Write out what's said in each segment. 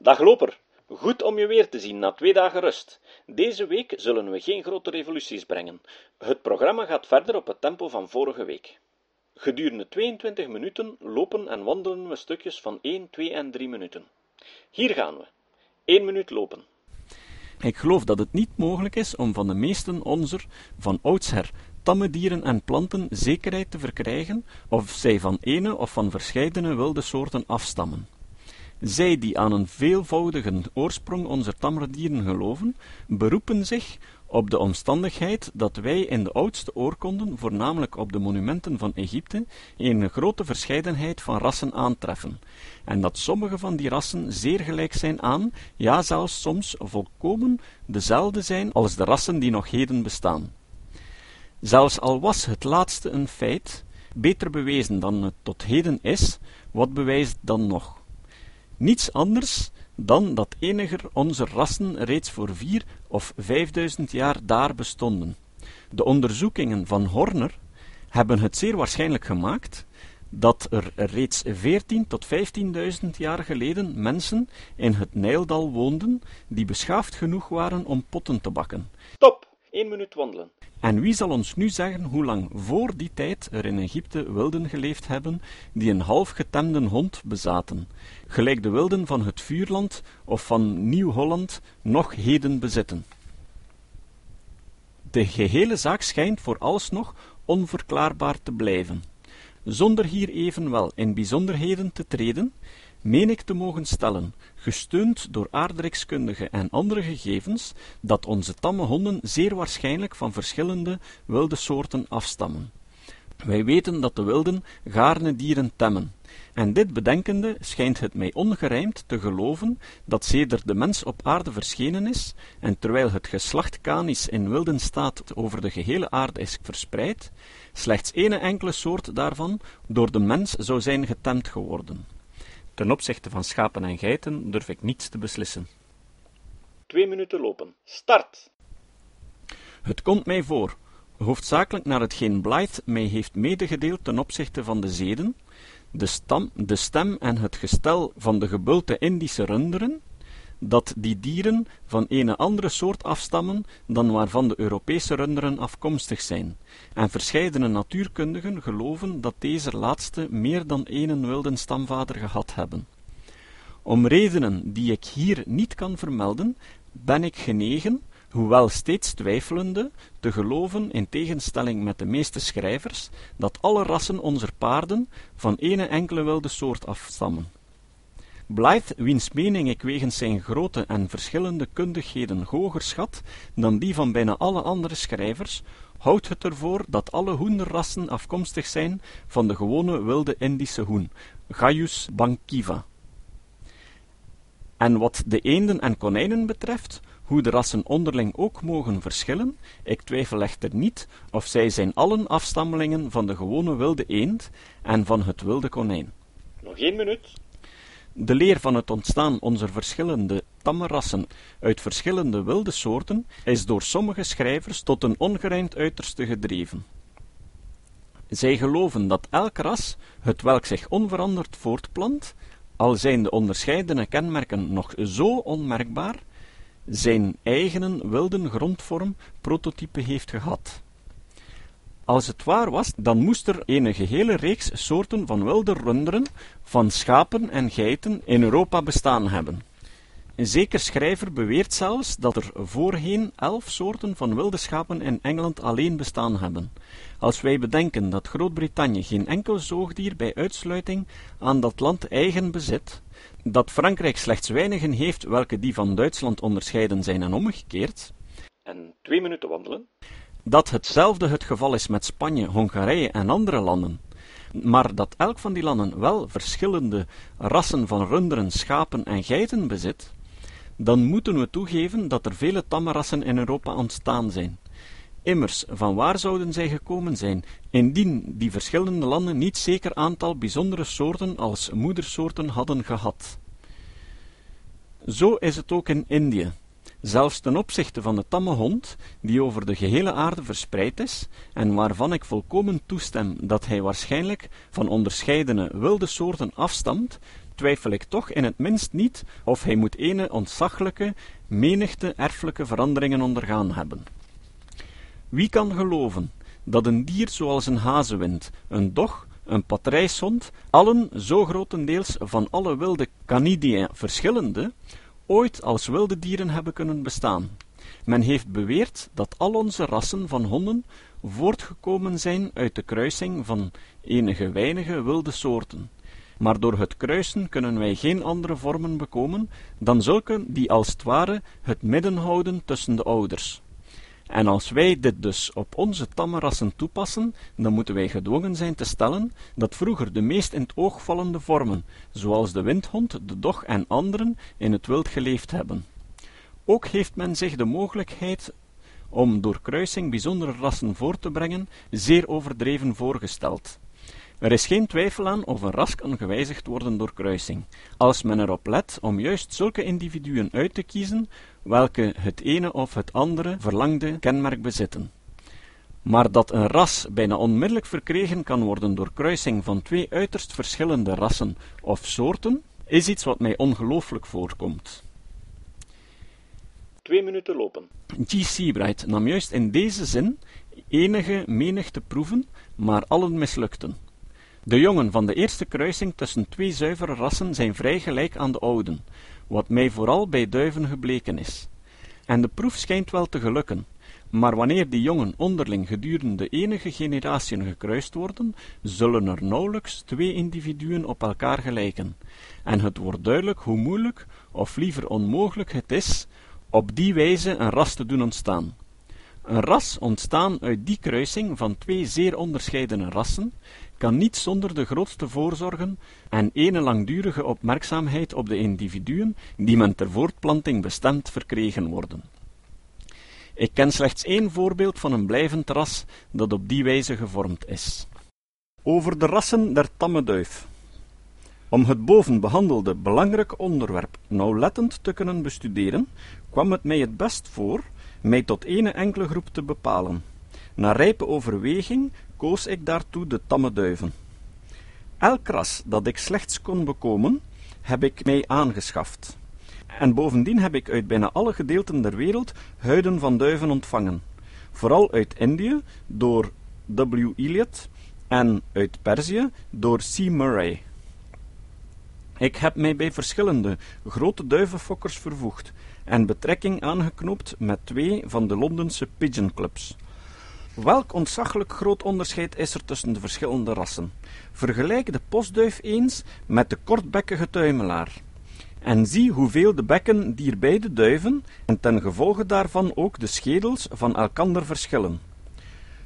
Dag loper, goed om je weer te zien na twee dagen rust. Deze week zullen we geen grote revoluties brengen. Het programma gaat verder op het tempo van vorige week. Gedurende 22 minuten lopen en wandelen we stukjes van 1, 2 en 3 minuten. Hier gaan we. 1 minuut lopen. Ik geloof dat het niet mogelijk is om van de meesten onzer, van oudsher, tamme dieren en planten zekerheid te verkrijgen of zij van ene of van verscheidene wilde soorten afstammen. Zij die aan een veelvoudige oorsprong onze tamme dieren geloven, beroepen zich op de omstandigheid dat wij in de oudste oorkonden, voornamelijk op de monumenten van Egypte, een grote verscheidenheid van rassen aantreffen, en dat sommige van die rassen zeer gelijk zijn aan, ja zelfs soms volkomen dezelfde zijn als de rassen die nog heden bestaan. Zelfs al was het laatste een feit, beter bewezen dan het tot heden is, wat bewijst dan nog? Niets anders dan dat eniger onze rassen reeds voor vier of vijfduizend jaar daar bestonden. De onderzoekingen van Horner hebben het zeer waarschijnlijk gemaakt dat er reeds veertien tot vijftienduizend jaar geleden mensen in het Nijldal woonden die beschaafd genoeg waren om potten te bakken. Stop! 1 minuut wandelen. En wie zal ons nu zeggen hoe lang voor die tijd er in Egypte wilden geleefd hebben die een half getemde hond bezaten, gelijk de wilden van het Vuurland of van Nieuw-Holland nog heden bezitten? De gehele zaak schijnt vooralsnog onverklaarbaar te blijven. Zonder hier evenwel in bijzonderheden te treden, meen ik te mogen stellen, gesteund door aardrijkskundige en andere gegevens, dat onze tamme honden zeer waarschijnlijk van verschillende wilde soorten afstammen. Wij weten dat de wilden gaarne dieren temmen, en dit bedenkende schijnt het mij ongerijmd te geloven dat sedert de mens op aarde verschenen is, en terwijl het geslacht Canis in wilden staat over de gehele aarde is verspreid, slechts ene enkele soort daarvan door de mens zou zijn getemd geworden. Ten opzichte van schapen en geiten durf ik niets te beslissen. 2 minuten lopen. Start! Het komt mij voor, hoofdzakelijk naar hetgeen Blythe mij heeft medegedeeld ten opzichte van de zeden, de, stam, de stem en het gestel van de gebulte Indische runderen, dat die dieren van een andere soort afstammen dan waarvan de Europese runderen afkomstig zijn, en verscheidene natuurkundigen geloven dat deze laatste meer dan één wilde stamvader gehad hebben. Om redenen die ik hier niet kan vermelden, ben ik genegen, hoewel steeds twijfelende, te geloven, in tegenstelling met de meeste schrijvers, dat alle rassen onze paarden van ene enkele wilde soort afstammen. Blythe, wiens mening ik wegens zijn grote en verschillende kundigheden hoger schat dan die van bijna alle andere schrijvers, houdt het ervoor dat alle hoenderrassen afkomstig zijn van de gewone wilde Indische hoen, Gaius bankiva. En wat de eenden en konijnen betreft, hoe de rassen onderling ook mogen verschillen, ik twijfel echter niet of zij zijn allen afstammelingen van de gewone wilde eend en van het wilde konijn. Nog één minuut. De leer van het ontstaan onze verschillende tamme rassen uit verschillende wilde soorten is door sommige schrijvers tot een ongerijmd uiterste gedreven. Zij geloven dat elk ras, het welk zich onveranderd voortplant, al zijn de onderscheidene kenmerken nog zo onmerkbaar, zijn eigenen wilde grondvorm prototype heeft gehad. Als het waar was, dan moest er een gehele reeks soorten van wilde runderen, van schapen en geiten in Europa bestaan hebben. Een zeker schrijver beweert zelfs dat er voorheen elf soorten van wilde schapen in Engeland alleen bestaan hebben. Als wij bedenken dat Groot-Brittannië geen enkel zoogdier bij uitsluiting aan dat land eigen bezit, dat Frankrijk slechts weinigen heeft welke die van Duitsland onderscheiden zijn en omgekeerd, En twee minuten wandelen. Dat hetzelfde het geval is met Spanje, Hongarije en andere landen, maar dat elk van die landen wel verschillende rassen van runderen, schapen en geiten bezit, dan moeten we toegeven dat er vele tamme rassen in Europa ontstaan zijn. Immers, van waar zouden zij gekomen zijn, indien die verschillende landen niet zeker aantal bijzondere soorten als moedersoorten hadden gehad? Zo is het ook in Indië. Zelfs ten opzichte van de tamme hond, die over de gehele aarde verspreid is, en waarvan ik volkomen toestem dat hij waarschijnlijk van onderscheidene wilde soorten afstamt, twijfel ik toch in het minst niet of hij moet ene ontzaglijke, menigte erfelijke veranderingen ondergaan hebben. Wie kan geloven dat een dier zoals een hazewind, een dog, een patrijshond, allen zo grotendeels van alle wilde canidia verschillende, ooit als wilde dieren hebben kunnen bestaan? Men heeft beweerd dat al onze rassen van honden voortgekomen zijn uit de kruising van enige weinige wilde soorten. Maar door het kruisen kunnen wij geen andere vormen bekomen dan zulke die als het ware het midden houden tussen de ouders. En als wij dit dus op onze tamme rassen toepassen, dan moeten wij gedwongen zijn te stellen dat vroeger de meest in het oog vallende vormen, zoals de windhond, de dog en anderen, in het wild geleefd hebben. Ook heeft men zich de mogelijkheid om door kruising bijzondere rassen voor te brengen, zeer overdreven voorgesteld. Er is geen twijfel aan of een ras kan gewijzigd worden door kruising, als men erop let om juist zulke individuen uit te kiezen, welke het ene of het andere verlangde kenmerk bezitten. Maar dat een ras bijna onmiddellijk verkregen kan worden door kruising van twee uiterst verschillende rassen of soorten, is iets wat mij ongelooflijk voorkomt. Twee minuten lopen. G. Seabright nam juist in deze zin enige menigte proeven, maar allen mislukten. De jongen van de eerste kruising tussen twee zuivere rassen zijn vrij gelijk aan de ouden, wat mij vooral bij duiven gebleken is. En de proef schijnt wel te gelukken, maar wanneer die jongen onderling gedurende enige generatiën gekruist worden, zullen er nauwelijks twee individuen op elkaar gelijken, en het wordt duidelijk hoe moeilijk, of liever onmogelijk het is, op die wijze een ras te doen ontstaan. Een ras ontstaan uit die kruising van twee zeer onderscheidene rassen, kan niet zonder de grootste voorzorgen en ene langdurige opmerkzaamheid op de individuen die men ter voortplanting bestemd verkregen worden. Ik ken slechts één voorbeeld van een blijvend ras dat op die wijze gevormd is. Over de rassen der tamme duif. Om het boven behandelde belangrijke onderwerp nauwlettend te kunnen bestuderen, kwam het mij het best voor mij tot ene enkele groep te bepalen. Na rijpe overweging koos ik daartoe de tamme duiven. Elk ras dat ik slechts kon bekomen, heb ik mij aangeschaft. En bovendien heb ik uit bijna alle gedeelten der wereld huiden van duiven ontvangen. Vooral uit Indië door W. Eliot en uit Perzië door C. Murray. Ik heb mij bij verschillende grote duivenfokkers vervoegd en betrekking aangeknoopt met twee van de Londense pigeon clubs. Welk ontzaglijk groot onderscheid is er tussen de verschillende rassen? Vergelijk de postduif eens met de kortbekkige tuimelaar. En zie hoeveel de bekken dier beide duiven en ten gevolge daarvan ook de schedels van elkander verschillen.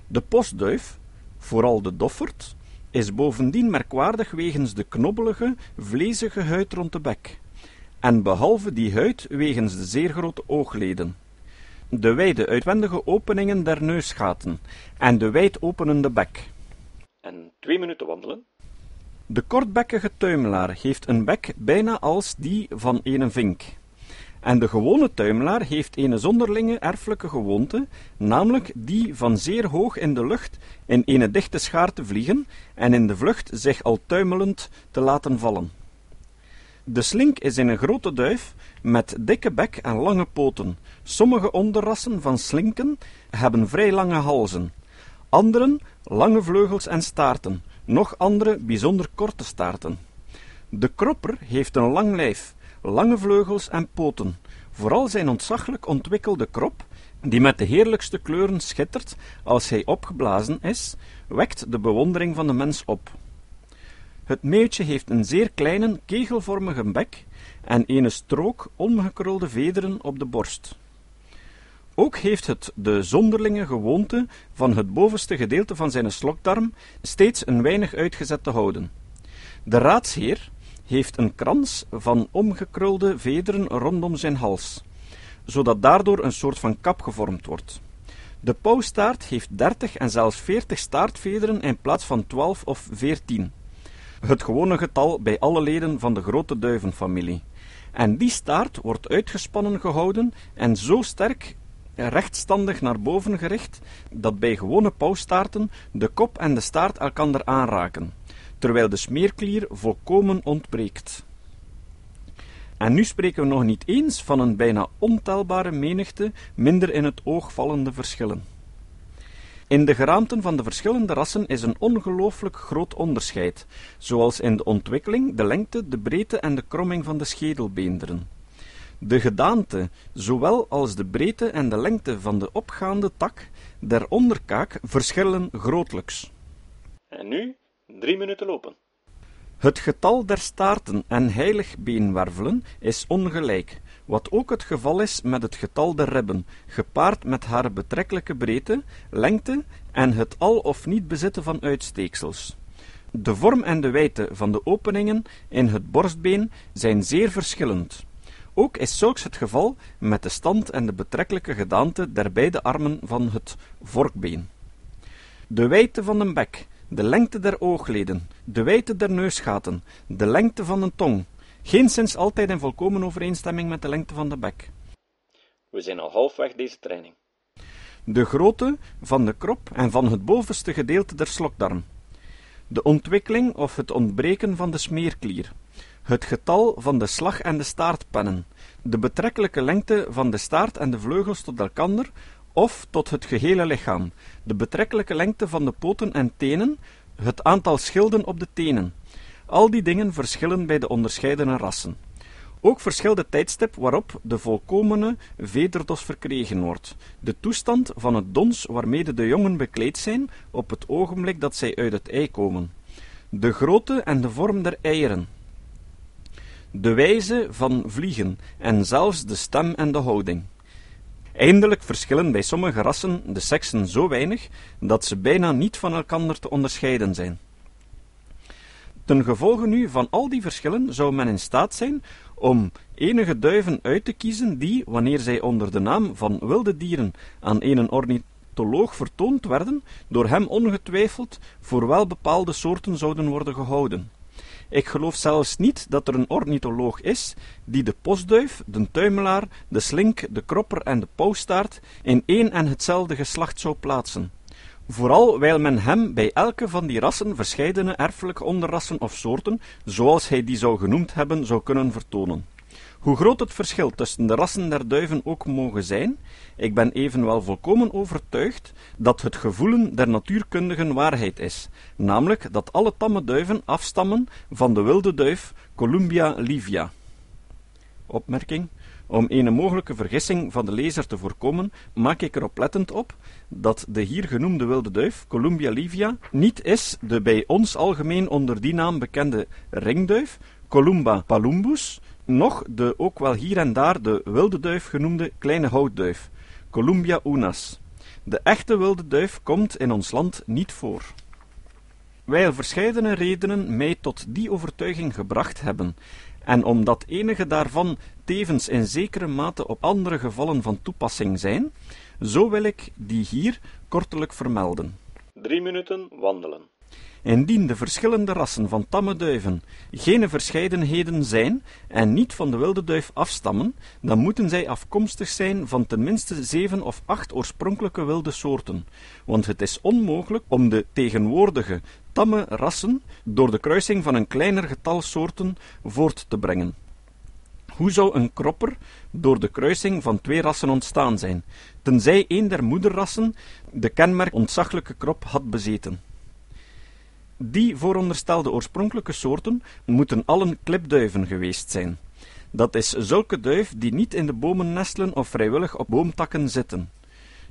De postduif, vooral de doffert, is bovendien merkwaardig wegens de knobbelige, vlezige huid rond de bek, en behalve die huid wegens de zeer grote oogleden de wijde uitwendige openingen der neusgaten en de wijd openende bek. En twee minuten wandelen. De kortbekkige tuimelaar heeft een bek bijna als die van een vink. En de gewone tuimelaar heeft een zonderlinge erfelijke gewoonte, namelijk die van zeer hoog in de lucht in een dichte schaar te vliegen en in de vlucht zich al tuimelend te laten vallen. De slink is een grote duif met dikke bek en lange poten. Sommige onderrassen van slinken hebben vrij lange halzen, anderen lange vleugels en staarten, nog andere bijzonder korte staarten. De kropper heeft een lang lijf, lange vleugels en poten, vooral zijn ontzaglijk ontwikkelde krop, die met de heerlijkste kleuren schittert als hij opgeblazen is, wekt de bewondering van de mens op. Het meeuwtje heeft een zeer kleine, kegelvormige bek en ene strook ongekrulde vederen op de borst. Ook heeft het de zonderlinge gewoonte van het bovenste gedeelte van zijn slokdarm steeds een weinig uitgezet te houden. De raadsheer heeft een krans van omgekrulde vederen rondom zijn hals, zodat daardoor een soort van kap gevormd wordt. De pauwstaart heeft dertig en zelfs veertig staartvederen in plaats van twaalf of veertien het gewone getal bij alle leden van de grote duivenfamilie. En die staart wordt uitgespannen gehouden en zo sterk rechtstandig naar boven gericht, dat bij gewone pauwstaarten de kop en de staart elkander aanraken, terwijl de smeerklier volkomen ontbreekt. En nu spreken we nog niet eens van een bijna ontelbare menigte minder in het oog vallende verschillen. In de geraamten van de verschillende rassen is een ongelooflijk groot onderscheid, zoals in de ontwikkeling, de lengte, de breedte en de kromming van de schedelbeenderen. De gedaante, zowel als de breedte en de lengte van de opgaande tak der onderkaak verschillen grootlijks. En nu drie minuten lopen. Het getal der staarten en heiligbeenwervelen is ongelijk, wat ook het geval is met het getal der ribben, gepaard met haar betrekkelijke breedte, lengte en het al of niet bezitten van uitsteeksels. De vorm en de wijdte van de openingen in het borstbeen zijn zeer verschillend. Ook is zulks het geval met de stand en de betrekkelijke gedaante der beide armen van het vorkbeen. De wijdte van de bek, de lengte der oogleden, de wijdte der neusgaten, de lengte van de tong, geenszins altijd in volkomen overeenstemming met de lengte van de bek. We zijn al halfweg deze training. De grootte van de krop en van het bovenste gedeelte der slokdarm. De ontwikkeling of het ontbreken van de smeerklier. Het getal van de slag- en de staartpennen. De betrekkelijke lengte van de staart en de vleugels tot elkander of tot het gehele lichaam. De betrekkelijke lengte van de poten en tenen. Het aantal schilden op de tenen. Al die dingen verschillen bij de onderscheidene rassen. Ook verschilt het tijdstip waarop de volkomene vederdos verkregen wordt, de toestand van het dons waarmede de jongen bekleed zijn op het ogenblik dat zij uit het ei komen, de grootte en de vorm der eieren, de wijze van vliegen en zelfs de stem en de houding. Eindelijk verschillen bij sommige rassen de seksen zo weinig dat ze bijna niet van elkander te onderscheiden zijn. Ten gevolge nu van al die verschillen zou men in staat zijn om enige duiven uit te kiezen die, wanneer zij onder de naam van wilde dieren aan een ornitholoog vertoond werden, door hem ongetwijfeld voor wel bepaalde soorten zouden worden gehouden. Ik geloof zelfs niet dat er een ornitholoog is die de postduif, de tuimelaar, de slink, de kropper en de pauwstaart in één en hetzelfde geslacht zou plaatsen. Vooral wijl men hem bij elke van die rassen verscheidene erfelijke onderrassen of soorten, zoals hij die zou genoemd hebben, zou kunnen vertonen. Hoe groot het verschil tussen de rassen der duiven ook mogen zijn, ik ben evenwel volkomen overtuigd dat het gevoelen der natuurkundigen waarheid is, namelijk dat alle tamme duiven afstammen van de wilde duif Columbia livia. Opmerking. Om een mogelijke vergissing van de lezer te voorkomen, maak ik erop lettend op dat de hier genoemde wilde duif, Columbia livia, niet is de bij ons algemeen onder die naam bekende ringduif, Columba palumbus, noch de ook wel hier en daar de wilde duif genoemde kleine houtduif, Columbia unas. De echte wilde duif komt in ons land niet voor. Wijl verscheidene redenen mij tot die overtuiging gebracht hebben, en omdat enige daarvan tevens in zekere mate op andere gevallen van toepassing zijn, zo wil ik die hier kortelijk vermelden. Drie minuten wandelen. Indien de verschillende rassen van tamme duiven geen verscheidenheden zijn en niet van de wilde duif afstammen, dan moeten zij afkomstig zijn van ten minste zeven of acht oorspronkelijke wilde soorten, want het is onmogelijk om de tegenwoordige tamme rassen door de kruising van een kleiner getal soorten voort te brengen. Hoe zou een kropper door de kruising van twee rassen ontstaan zijn, tenzij een der moederrassen de kenmerk ontzaglijke krop had bezeten? Die vooronderstelde oorspronkelijke soorten moeten allen klipduiven geweest zijn. Dat is zulke duif die niet in de bomen nestelen of vrijwillig op boomtakken zitten.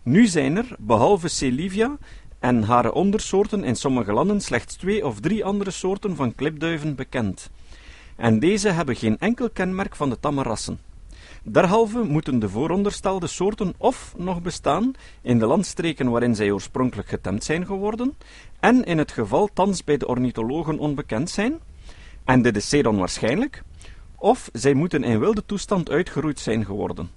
Nu zijn er, behalve Celivia en haar ondersoorten in sommige landen, slechts twee of drie andere soorten van klipduiven bekend. En deze hebben geen enkel kenmerk van de tamme rassen. Derhalve moeten de vooronderstelde soorten of nog bestaan in de landstreken waarin zij oorspronkelijk getemd zijn geworden, en in het geval thans bij de ornithologen onbekend zijn, en dit is zeer onwaarschijnlijk, of zij moeten in wilde toestand uitgeroeid zijn geworden.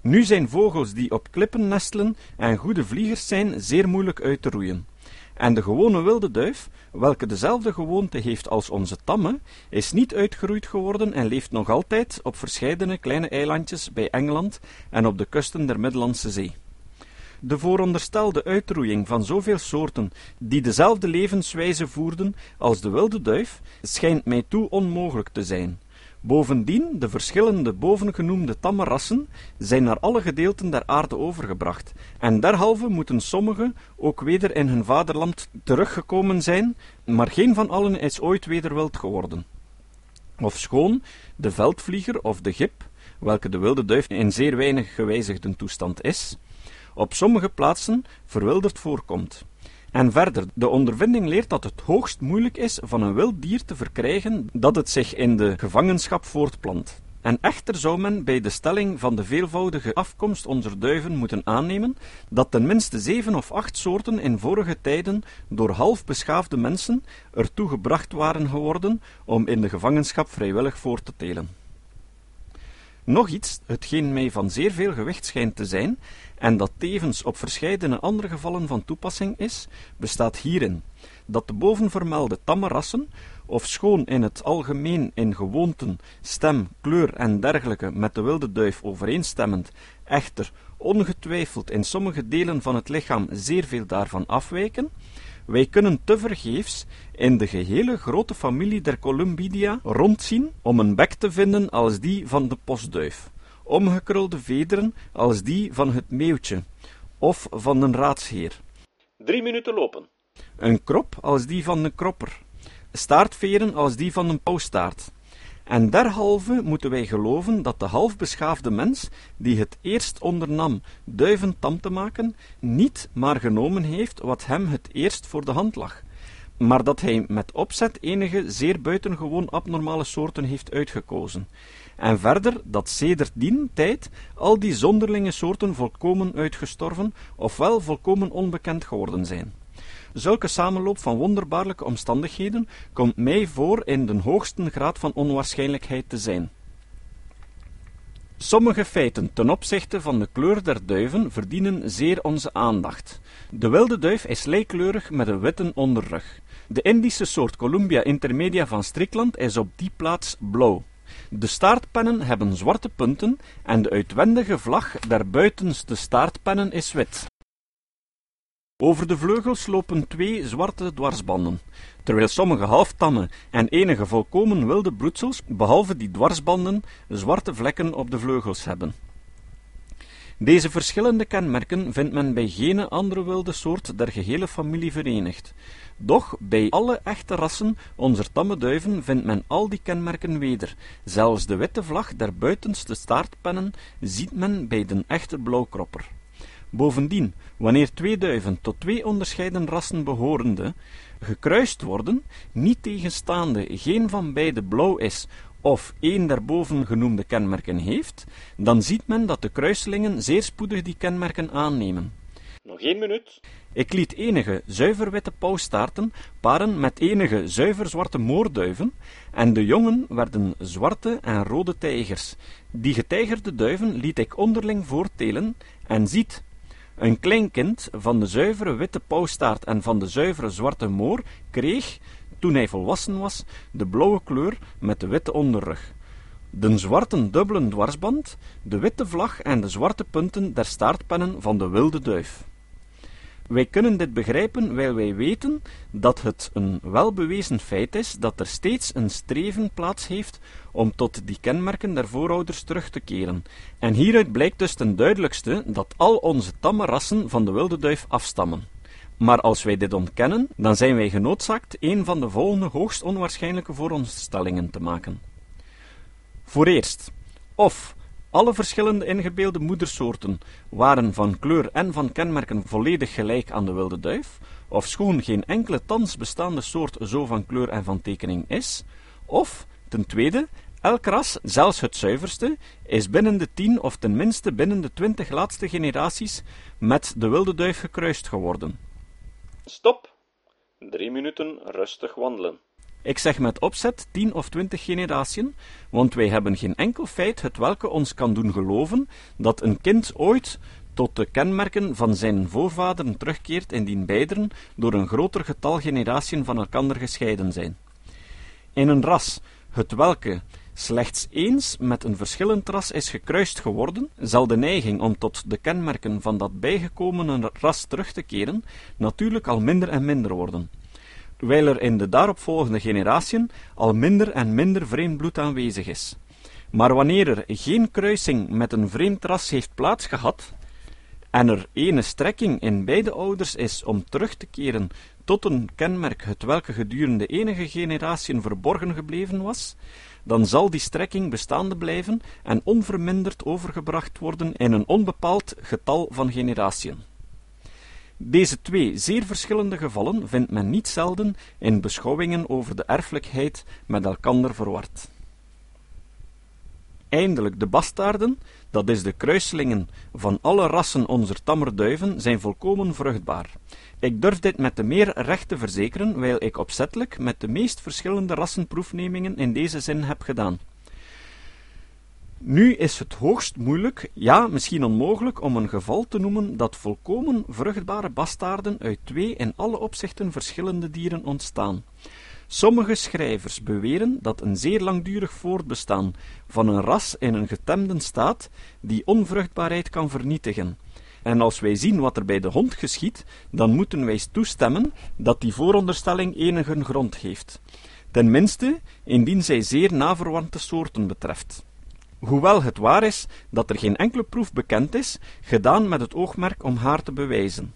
Nu zijn vogels die op klippen nestelen en goede vliegers zijn zeer moeilijk uit te roeien. En de gewone wilde duif, welke dezelfde gewoonte heeft als onze tamme, is niet uitgeroeid geworden en leeft nog altijd op verscheidene kleine eilandjes bij Engeland en op de kusten der Middellandse Zee. De vooronderstelde uitroeiing van zoveel soorten die dezelfde levenswijze voerden als de wilde duif, schijnt mij toe onmogelijk te zijn, Bovendien, de verschillende bovengenoemde tamme rassen zijn naar alle gedeelten der aarde overgebracht, en derhalve moeten sommige ook weder in hun vaderland teruggekomen zijn, maar geen van allen is ooit weder wild geworden. Ofschoon de veldvlieger of de gip, welke de wilde duif in zeer weinig gewijzigde toestand is, op sommige plaatsen verwilderd voorkomt. En verder, de ondervinding leert dat het hoogst moeilijk is van een wild dier te verkrijgen dat het zich in de gevangenschap voortplant. En echter zou men bij de stelling van de veelvoudige afkomst onze duiven moeten aannemen dat ten minste zeven of acht soorten in vorige tijden door half beschaafde mensen ertoe gebracht waren geworden om in de gevangenschap vrijwillig voort te telen. Nog iets, hetgeen mij van zeer veel gewicht schijnt te zijn, en dat tevens op verscheidene andere gevallen van toepassing is, bestaat hierin. Dat de bovenvermelde tamme rassen, ofschoon in het algemeen in gewoonten, stem, kleur en dergelijke met de wilde duif overeenstemmend, echter ongetwijfeld in sommige delen van het lichaam zeer veel daarvan afwijken, wij kunnen tevergeefs in de gehele grote familie der Columbidia rondzien om een bek te vinden als die van de postduif, omgekrulde vederen als die van het meeuwtje of van een raadsheer. Drie minuten lopen. Een krop als die van een kropper, staartveren als die van een pauwstaart, en derhalve moeten wij geloven dat de halfbeschaafde mens, die het eerst ondernam duiven tam te maken, niet maar genomen heeft wat hem het eerst voor de hand lag, maar dat hij met opzet enige zeer buitengewoon abnormale soorten heeft uitgekozen, en verder dat sedert dien tijd al die zonderlinge soorten volkomen uitgestorven, ofwel volkomen onbekend geworden zijn. Zulke samenloop van wonderbaarlijke omstandigheden komt mij voor in de hoogste graad van onwaarschijnlijkheid te zijn. Sommige feiten ten opzichte van de kleur der duiven verdienen zeer onze aandacht. De wilde duif is lijkkleurig met een witte onderrug. De Indische soort Columbia intermedia van Strickland is op die plaats blauw. De staartpennen hebben zwarte punten en de uitwendige vlag der buitenste staartpennen is wit. Over de vleugels lopen twee zwarte dwarsbanden, terwijl sommige halftamme en enige volkomen wilde broedsels, behalve die dwarsbanden, zwarte vlekken op de vleugels hebben. Deze verschillende kenmerken vindt men bij geen andere wilde soort der gehele familie verenigd. Doch bij alle echte rassen onze tamme duiven vindt men al die kenmerken weder. Zelfs de witte vlag der buitenste staartpennen ziet men bij den echte blauwkropper. Bovendien, wanneer twee duiven tot twee onderscheiden rassen behorende gekruist worden, niet tegenstaande geen van beide blauw is of één der bovengenoemde kenmerken heeft, dan ziet men dat de kruiselingen zeer spoedig die kenmerken aannemen. Nog één minuut. Ik liet enige zuiver witte pauwstaarten paren met enige zuiver zwarte moorduiven, en de jongen werden zwarte en rode tijgers. Die getijgerde duiven liet ik onderling voortelen, en ziet, een klein kind van de zuivere witte pauwstaart en van de zuivere zwarte moor kreeg, toen hij volwassen was, de blauwe kleur met de witte onderrug. De zwarte dubbele dwarsband, de witte vlag en de zwarte punten der staartpennen van de wilde duif. Wij kunnen dit begrijpen wijl wij weten dat het een welbewezen feit is dat er steeds een streven plaats heeft om tot die kenmerken der voorouders terug te keren. En hieruit blijkt dus ten duidelijkste dat al onze tamme rassen van de wilde duif afstammen. Maar als wij dit ontkennen, dan zijn wij genoodzaakt een van de volgende hoogst onwaarschijnlijke vooronderstellingen te maken. Voor eerst, of alle verschillende ingebeelde moedersoorten waren van kleur en van kenmerken volledig gelijk aan de wilde duif, ofschoon geen enkele thans bestaande soort zo van kleur en van tekening is, of, ten tweede, elk ras, zelfs het zuiverste, is binnen de tien of ten minste binnen de twintig laatste generaties met de wilde duif gekruist geworden. Stop. Drie minuten rustig wandelen. Ik zeg met opzet tien of twintig generatiën, want wij hebben geen enkel feit het welke ons kan doen geloven dat een kind ooit tot de kenmerken van zijn voorvaderen terugkeert indien beiden door een groter getal generatiën van elkander gescheiden zijn. In een ras, het welke slechts eens met een verschillend ras is gekruist geworden, zal de neiging om tot de kenmerken van dat bijgekomene ras terug te keren natuurlijk al minder en minder worden. Terwijl er in de daaropvolgende generatiën al minder en minder vreemd bloed aanwezig is. Maar wanneer er geen kruising met een vreemd ras heeft plaatsgehad, en er ene strekking in beide ouders is om terug te keren tot een kenmerk het welke gedurende enige generatiën verborgen gebleven was, dan zal die strekking bestaande blijven en onverminderd overgebracht worden in een onbepaald getal van generatiën. Deze twee zeer verschillende gevallen vindt men niet zelden in beschouwingen over de erfelijkheid met elkander verward. Eindelijk, de bastaarden, dat is de kruiselingen van alle rassen onze tammerduiven, zijn volkomen vruchtbaar. Ik durf dit met de meer recht te verzekeren, wijl ik opzettelijk met de meest verschillende rassenproefnemingen in deze zin heb gedaan. Nu is het hoogst moeilijk, ja, misschien onmogelijk, om een geval te noemen dat volkomen vruchtbare bastaarden uit twee in alle opzichten verschillende dieren ontstaan. Sommige schrijvers beweren dat een zeer langdurig voortbestaan van een ras in een getemde staat die onvruchtbaarheid kan vernietigen. En als wij zien wat er bij de hond geschiet, dan moeten wij toestemmen dat die vooronderstelling enige grond heeft. Tenminste, indien zij zeer naverwante soorten betreft. Hoewel het waar is dat er geen enkele proef bekend is, gedaan met het oogmerk om haar te bewijzen.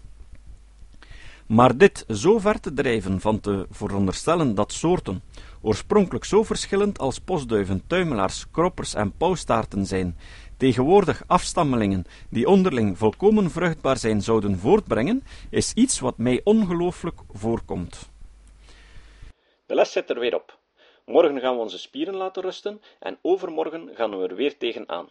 Maar dit zo ver te drijven van te veronderstellen dat soorten, oorspronkelijk zo verschillend als postduiven, tuimelaars, kroppers en pauwstaarten zijn, tegenwoordig afstammelingen die onderling volkomen vruchtbaar zijn zouden voortbrengen, is iets wat mij ongelooflijk voorkomt. De les zit er weer op. Morgen gaan we onze spieren laten rusten en overmorgen gaan we er weer tegenaan.